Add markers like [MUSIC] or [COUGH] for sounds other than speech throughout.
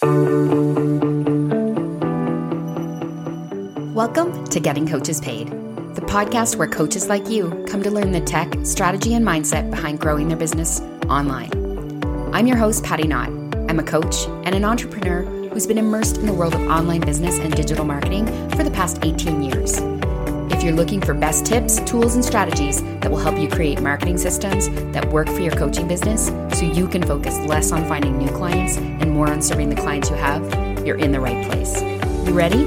Welcome to Getting Coaches Paid, the podcast where coaches like you come to learn the tech, strategy, and mindset behind growing their business online. I'm your host, Patti Nott. I'm a coach and an entrepreneur who's been immersed in the world of online business and digital marketing for the past 18 years. If you're looking for best tips, tools, and strategies that will help you create marketing systems that work for your coaching business so you can focus less on finding new clients and more on serving the clients you have, you're in the right place. You ready?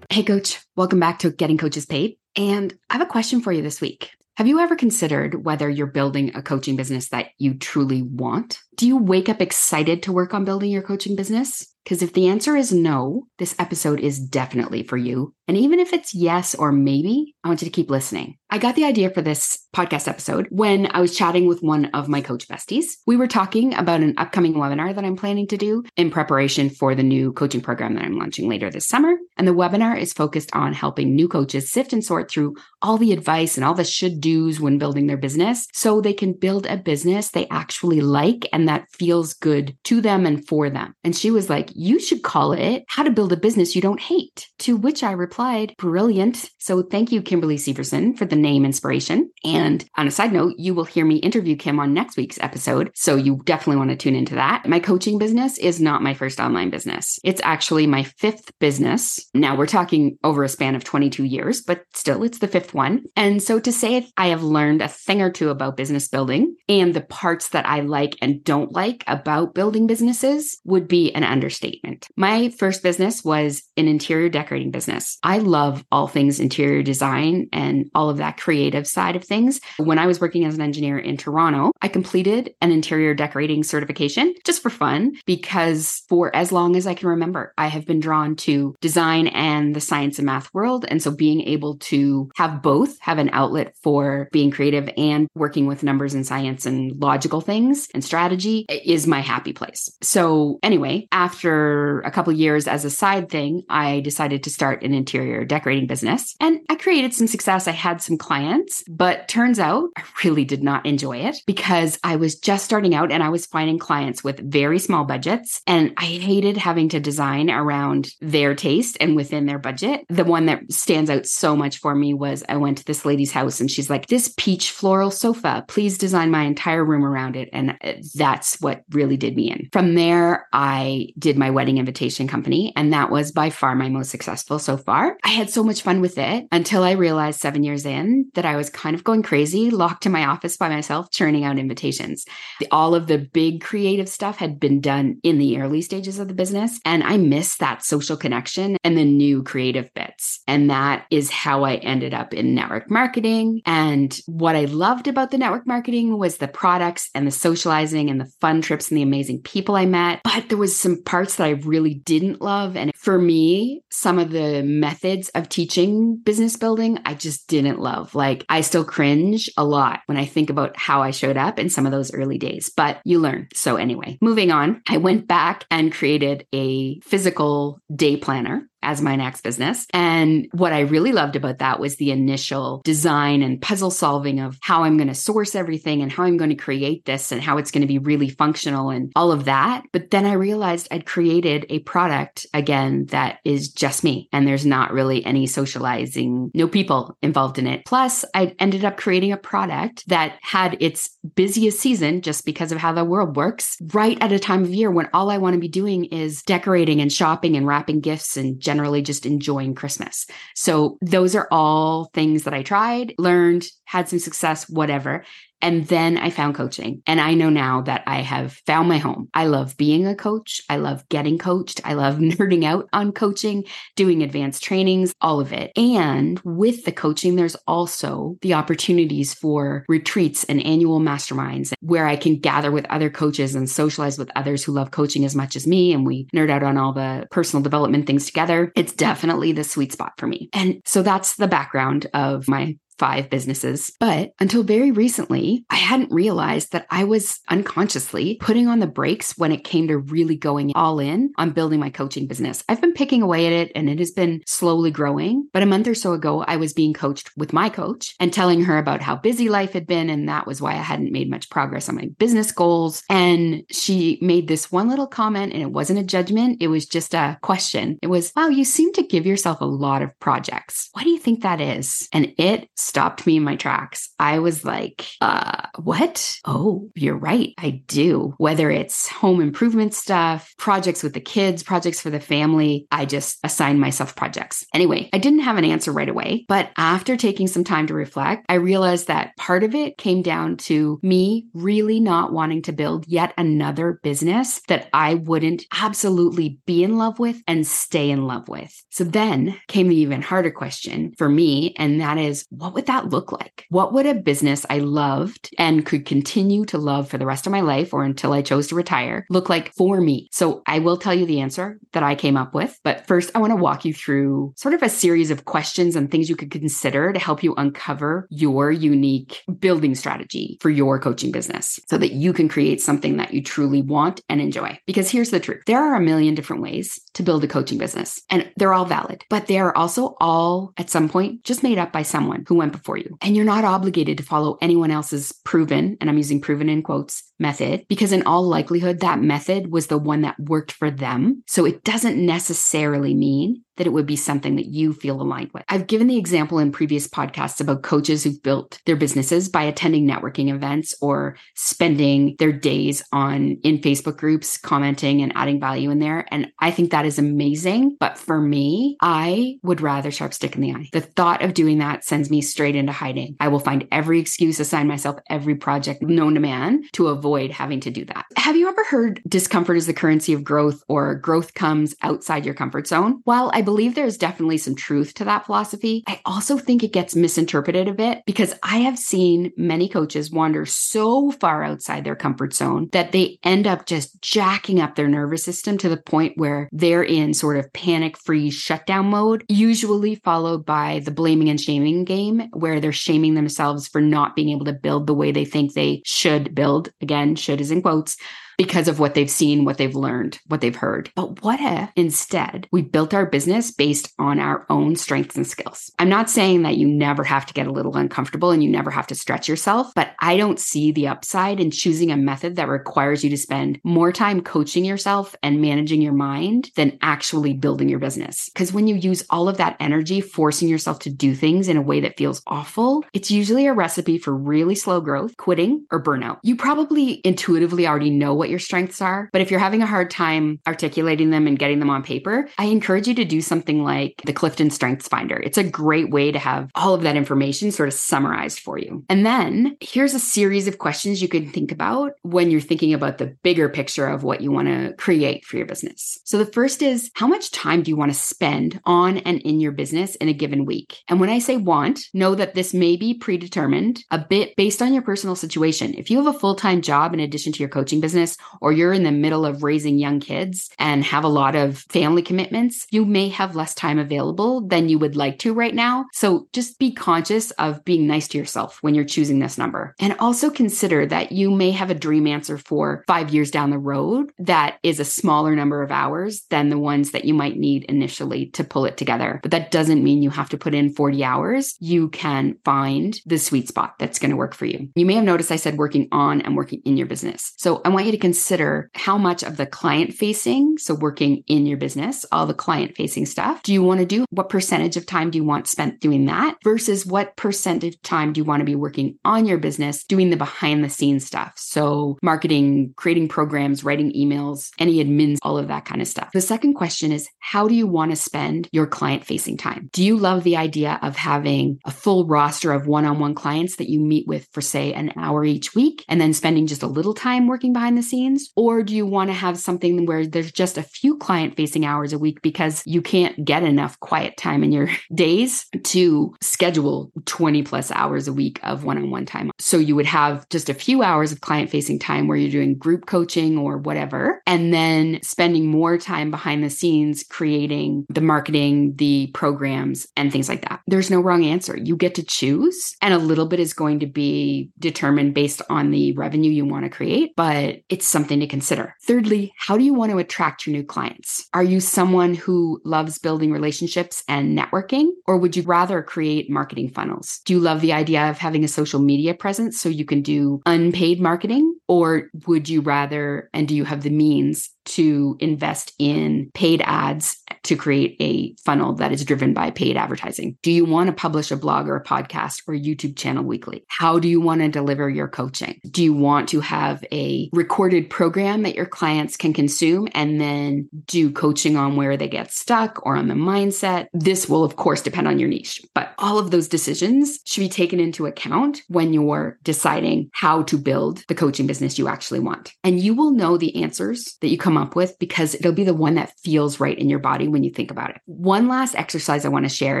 Hey, coach, welcome back to Getting Coaches Paid. And I have a question for you this week. Have you ever considered whether you're building a coaching business that you truly want? Do you wake up excited to work on building your coaching business? Because if the answer is no, this episode is definitely for you. And even if it's yes or maybe, I want you to keep listening. I got the idea for this podcast episode when I was chatting with one of my coach besties. We were talking about an upcoming webinar that I'm planning to do in preparation for the new coaching program that I'm launching later this summer. And the webinar is focused on helping new coaches sift and sort through all the advice and all the should do's when building their business so they can build a business they actually like and that feels good to them and for them. And she was like, You should call it How to Build a Business You Don't Hate. To which I replied, Brilliant. So thank you, Kimberly Severson, for the name inspiration. And on a side note, you will hear me interview Kim on next week's episode. So you definitely want to tune into that. My coaching business is not my first online business. It's actually my fifth business. Now we're talking over a span of 22 years, but still it's the fifth one. And so to say I have learned a thing or two about business building and the parts that I like and don't like about building businesses would be an understatement. My first business was an interior decorating business. I love all things interior design and all of that creative side of things. When I was working as an engineer in Toronto, I completed an interior decorating certification just for fun because for as long as I can remember, I have been drawn to design and the science and math world. And so being able to have both have an outlet for being creative and working with numbers and science and logical things and strategy is my happy place. So anyway, after a couple years as a side thing, I decided to start an interior decorating business and I created some success. I had some clients, but turns out I [LAUGHS] really did not enjoy it because I was just starting out and I was finding clients with very small budgets and I hated having to design around their taste and within their budget. The one that stands out so much for me was I went to this lady's house and she's like, This peach floral sofa, please design my entire room around it. And uh, that's what really did me in. From there, I did my wedding invitation company, and that was by far my most successful so far. I had so much fun with it until I realized seven years in that I was kind of going crazy, locked in my office by myself, churning out invitations. All of the big creative stuff had been done in the early stages of the business, and I missed that social connection and the new creative bits. And that is how I ended up in network marketing. And what I loved about the network marketing was the products and the socializing and the fun trips and the amazing people I met. But there was some parts that I really didn't love. And for me, some of the methods of teaching business building, I just didn't love. Like I still cringe a lot when I think about how I showed up in some of those early days, but you learn. So anyway, moving on, I went back and created a physical day planner as my next business. And what I really loved about that was the initial design and puzzle solving of how I'm going to source everything and how I'm going to create this and how it's going to be really functional and all of that. But then I realized I'd created a product again that is just me and there's not really any socializing, no people involved in it. Plus, I ended up creating a product that had its busiest season just because of how the world works right at a time of year when all I want to be doing is decorating and shopping and wrapping gifts and generally just enjoying Christmas. So those are all things that I tried, learned, had some success, whatever. And then I found coaching. And I know now that I have found my home. I love being a coach. I love getting coached. I love [LAUGHS] nerding out on coaching, doing advanced trainings, all of it. And with the coaching, there's also the opportunities for retreats and annual masterminds where I can gather with other coaches and socialize with others who love coaching as much as me. And we nerd out on all the personal development things together. It's definitely the sweet spot for me. And so that's the background of my five businesses. But until very recently, I hadn't realized that I was unconsciously putting on the brakes when it came to really going all in on building my coaching business. I've been picking away at it and it has been slowly growing. But a month or so ago, I was being coached with my coach and telling her about how busy life had been. And that was why I hadn't made much progress on my business goals. And she made this one little comment and it wasn't a judgment. It was just a question. It was, wow, you seem to give yourself a lot of projects. What do you think that is? And it stopped me in my tracks. I was like, uh, what? Oh, you're right. I do. Whether it's home improvement stuff, projects with the kids, projects for the family, I just assign myself projects. Anyway, I didn't have an answer right away, but after taking some time to reflect, I realized that part of it came down to me really not wanting to build yet another business that I wouldn't absolutely be in love with and stay in love with. So then came the even harder question for me, and that is what would that look like? What would a business I loved and could continue to love for the rest of my life or until I chose to retire look like for me? So I will tell you the answer that I came up with. But first, I want to walk you through sort of a series of questions and things you could consider to help you uncover your unique building strategy for your coaching business so that you can create something that you truly want and enjoy. Because here's the truth there are a million different ways to build a coaching business, and they're all valid, but they are also all at some point just made up by someone who went before you. And you're not obligated to follow anyone else's proven, and I'm using proven in quotes, method, because in all likelihood, that method was the one that worked for them. So it doesn't necessarily mean that it would be something that you feel aligned with. I've given the example in previous podcasts about coaches who've built their businesses by attending networking events or spending their days on in Facebook groups, commenting and adding value in there. And I think that is amazing. But for me, I would rather sharp stick in the eye. The thought of doing that sends me straight into hiding. I will find every excuse, assign myself every project known to man to avoid having to do that. Have you ever heard discomfort is the currency of growth or growth comes outside your comfort zone? While I believe there's definitely some truth to that philosophy. I also think it gets misinterpreted a bit because I have seen many coaches wander so far outside their comfort zone that they end up just jacking up their nervous system to the point where they're in sort of panic free shutdown mode, usually followed by the blaming and shaming game where they're shaming themselves for not being able to build the way they think they should build. Again, should is in quotes because of what they've seen, what they've learned, what they've heard. But what if instead we built our business based on our own strengths and skills? I'm not saying that you never have to get a little uncomfortable and you never have to stretch yourself, but I don't see the upside in choosing a method that requires you to spend more time coaching yourself and managing your mind than actually building your business. Because when you use all of that energy forcing yourself to do things in a way that feels awful, it's usually a recipe for really slow growth, quitting, or burnout. You probably intuitively already know what what your strengths are. But if you're having a hard time articulating them and getting them on paper, I encourage you to do something like the Clifton Strengths Finder. It's a great way to have all of that information sort of summarized for you. And then here's a series of questions you can think about when you're thinking about the bigger picture of what you want to create for your business. So the first is how much time do you want to spend on and in your business in a given week? And when I say want, know that this may be predetermined a bit based on your personal situation. If you have a full time job in addition to your coaching business, or you're in the middle of raising young kids and have a lot of family commitments, you may have less time available than you would like to right now. So just be conscious of being nice to yourself when you're choosing this number. And also consider that you may have a dream answer for five years down the road that is a smaller number of hours than the ones that you might need initially to pull it together. But that doesn't mean you have to put in 40 hours. You can find the sweet spot that's going to work for you. You may have noticed I said working on and working in your business. So I want you to consider how much of the client facing, so working in your business, all the client facing stuff, do you want to do? What percentage of time do you want spent doing that versus what percentage of time do you want to be working on your business doing the behind the scenes stuff? So, marketing, creating programs, writing emails, any admins, all of that kind of stuff. The second question is how do you want to spend your client facing time? Do you love the idea of having a full roster of one on one clients that you meet with for, say, an hour each week and then spending just a little time working behind the scenes? Scenes? Or do you want to have something where there's just a few client facing hours a week because you can't get enough quiet time in your [LAUGHS] days to schedule 20 plus hours a week of one on one time? So you would have just a few hours of client facing time where you're doing group coaching or whatever, and then spending more time behind the scenes creating the marketing, the programs, and things like that. There's no wrong answer. You get to choose, and a little bit is going to be determined based on the revenue you want to create, but it's something to consider. Thirdly, how do you want to attract your new clients? Are you someone who loves building relationships and networking, or would you rather create marketing funnels? Do you love the idea of having a social media presence so you can do unpaid marketing? Or would you rather, and do you have the means to invest in paid ads to create a funnel that is driven by paid advertising? Do you want to publish a blog or a podcast or YouTube channel weekly? How do you want to deliver your coaching? Do you want to have a recorded program that your clients can consume and then do coaching on where they get stuck or on the mindset? This will, of course, depend on your niche, but all of those decisions should be taken into account when you're deciding how to build the coaching business you actually want. And you will know the answers that you come up with because it'll be the one that feels right in your body when you think about it. One last exercise I want to share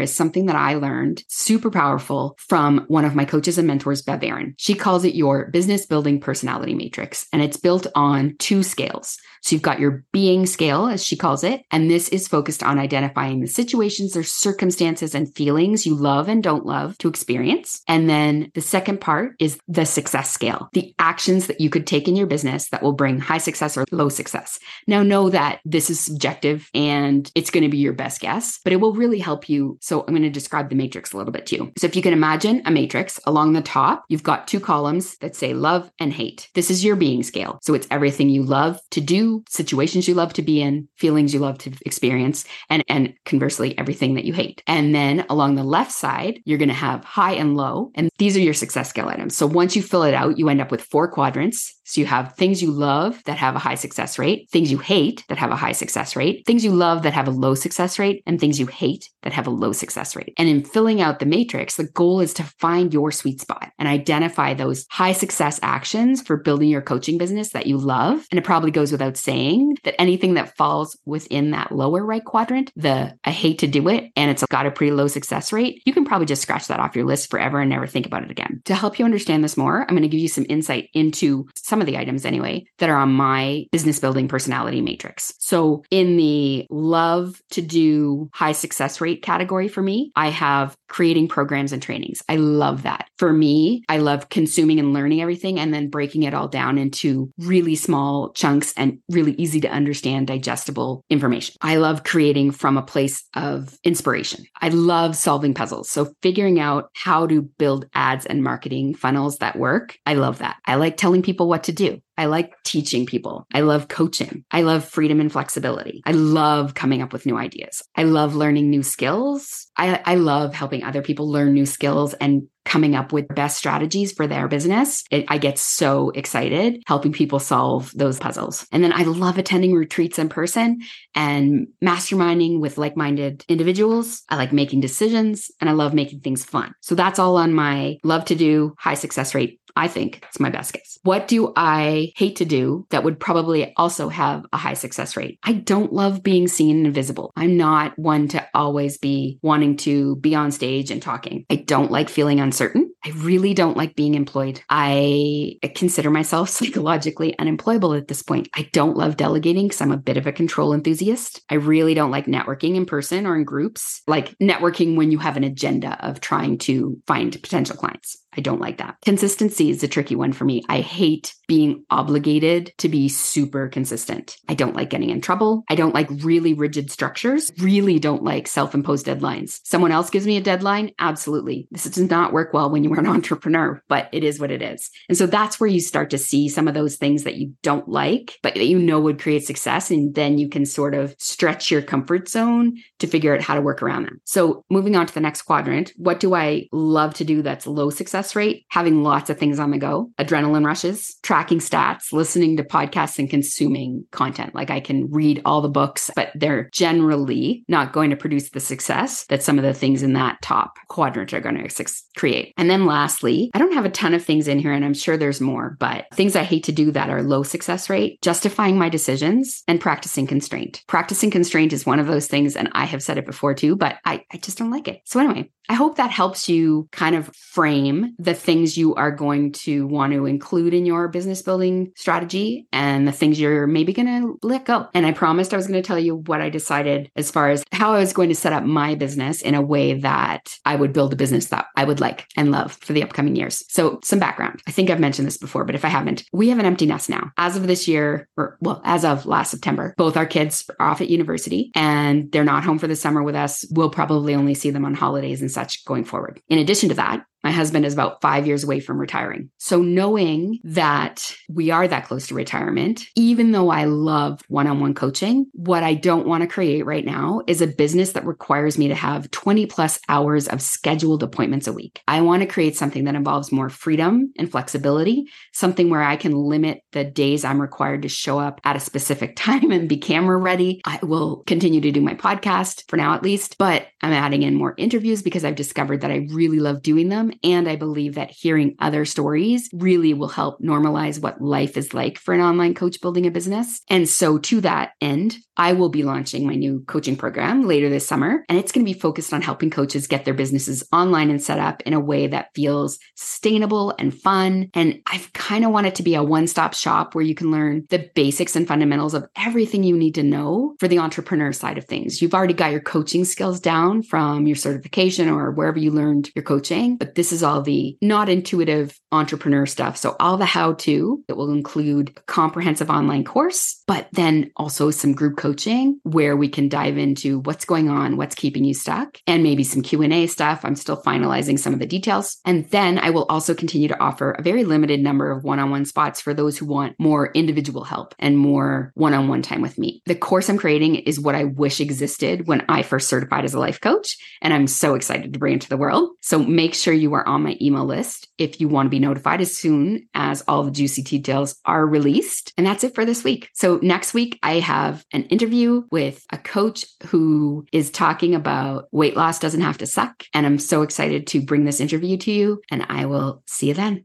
is something that I learned super powerful from one of my coaches and mentors, Bev Aaron. She calls it your business building personality matrix, and it's built on two scales. So you've got your being scale, as she calls it, and this is focused on identifying the situations or circumstances and feelings you love and don't love to experience. And then the second part is the success scale, the actions that you could take in your business that will bring high success or low success. Now, know that this is subjective and it's going to be your best guess, but it will really help you. So I'm going to describe the matrix a little bit to you. So if you can imagine a matrix along the top, you've got two columns that say love and hate. This is your being scale. So it's everything you love to do situations you love to be in, feelings you love to experience, and, and conversely, everything that you hate. And then along the left side, you're going to have high and low. And these are your success scale items. So once you fill it out, you end up with four quadrants. So you have things you love that have a high success rate, things you hate that have a high success rate, things you love that have a low success rate, and things you hate that have a low success rate. And in filling out the matrix, the goal is to find your sweet spot and identify those high success actions for building your coaching business that you love. And it probably goes without saying that anything that falls within that lower right quadrant, the I hate to do it and it's got a pretty low success rate, you can probably just scratch that off your list forever and never think about it again. To help you understand this more, I'm going to give you some insight into some of the items anyway that are on my business building personality matrix. So in the love to do high success rate category for me, I have creating programs and trainings. I love that. For me, I love consuming and learning everything and then breaking it all down into really small chunks and really easy to understand, digestible information. I love creating from a place of inspiration. I love solving puzzles. So figuring out how to build ads and marketing funnels that work, I love that. I like telling people what to do. I like teaching people. I love coaching. I love freedom and flexibility. I love coming up with new ideas. I love learning new skills. I, I love helping other people learn new skills and coming up with best strategies for their business. It, I get so excited helping people solve those puzzles. And then I love attending retreats in person and masterminding with like minded individuals. I like making decisions and I love making things fun. So that's all on my love to do, high success rate I think it's my best guess. What do I hate to do that would probably also have a high success rate? I don't love being seen and visible. I'm not one to always be wanting to be on stage and talking. I don't like feeling uncertain. I really don't like being employed. I consider myself [LAUGHS] psychologically unemployable at this point. I don't love delegating because I'm a bit of a control enthusiast. I really don't like networking in person or in groups, like networking when you have an agenda of trying to find potential clients. I don't like that. Consistency is a tricky one for me. I hate being obligated to be super consistent. I don't like getting in trouble. I don't like really rigid structures. Really don't like self imposed deadlines. Someone else gives me a deadline. Absolutely. This does not work well when you are an [LAUGHS] entrepreneur, but it is what it is. And so that's where you start to see some of those things that you don't like, but that you know would create success. And then you can sort of stretch your comfort zone to figure out how to work around them. So moving on to the next quadrant, what do I love to do that's low success rate? Having lots of things on the go, adrenaline rushes, tracking stats, listening to podcasts and consuming content. Like I can read all the books, but they're generally not going to produce the success that some of the things in that top quadrant are going to create. And then lastly, I don't have a ton of things in here and I'm sure there's more, but things I hate to do that are low success rate, justifying my decisions and practicing constraint. Practicing constraint is one of those things. And I have said it before too, but I, I just don't like it. So anyway, I hope that helps you kind of frame the things you are going to want to include in your business building strategy and the things you're maybe going to let go. And I promised I was going to tell you what I decided as far as how I was going to set up my business in a way that I would build a business that I would like and love for the upcoming years. So, some background. I think I've mentioned this before, but if I haven't, we have an empty nest now. As of this year, or well, as of last September, both our kids are off at university and they're not home for the summer with us. We'll probably only see them on holidays and such going forward. In addition to that, my husband is about five years away from retiring. So, knowing that we are that close to retirement, even though I love one on one coaching, what I don't want to create right now is a business that requires me to have 20 plus hours of scheduled appointments a week. I want to create something that involves more freedom and flexibility, something where I can limit the days I'm required to show up at a specific [LAUGHS] time and be camera ready. I will continue to do my podcast for now, at least, but I'm adding in more interviews because I've discovered that I really love doing them and I believe that hearing other stories really will help normalize what life is like for an online coach building a business. And so, to that end, I will be launching my new coaching program later this summer, and it's going to be focused on helping coaches get their businesses online and set up in a way that feels sustainable and fun. And I've kind of wanted to be a one stop shop where you can learn the basics and fundamentals of everything you need to know for the entrepreneur side of things. You've already got your coaching skills down from your certification or wherever you learned your coaching, but this is all the not intuitive entrepreneur stuff. So, all the how to, it will include a comprehensive online course, but then also some group coaching where we can dive into what's going on, what's keeping you stuck, and maybe some Q&A stuff. I'm still finalizing some of the details. And then I will also continue to offer a very limited number of one-on-one spots for those who want more individual help and more one-on-one time with me. The course I'm creating is what I wish existed when I first certified as a life coach, and I'm so excited to bring it to the world. So make sure you are on my email list if you want to be notified as soon as all the juicy details are released. And that's it for this week. So next week I have an interview with a coach who is talking about weight loss doesn't have to suck. And I'm so excited to bring this interview to you, and I will see you then.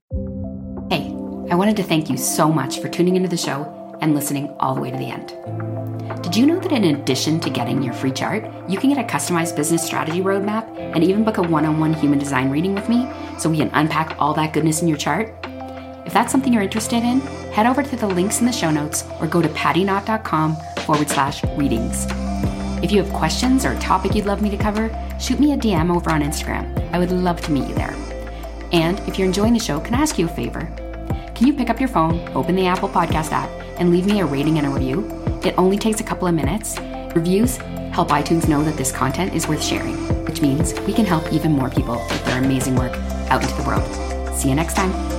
Hey, I wanted to thank you so much for tuning into the show and listening all the way to the end. Did you know that in addition to getting your free chart, you can get a customized business strategy roadmap and even book a one on one human design reading with me so we can unpack all that goodness in your chart? If that's something you're interested in, head over to the links in the show notes or go to pattinott.com forward slash readings. If you have questions or a topic you'd love me to cover, shoot me a DM over on Instagram. I would love to meet you there. And if you're enjoying the show, can I ask you a favor? Can you pick up your phone, open the Apple Podcast app, and leave me a rating and a review? It only takes a couple of minutes. Reviews help iTunes know that this content is worth sharing, which means we can help even more people with their amazing work out into the world. See you next time.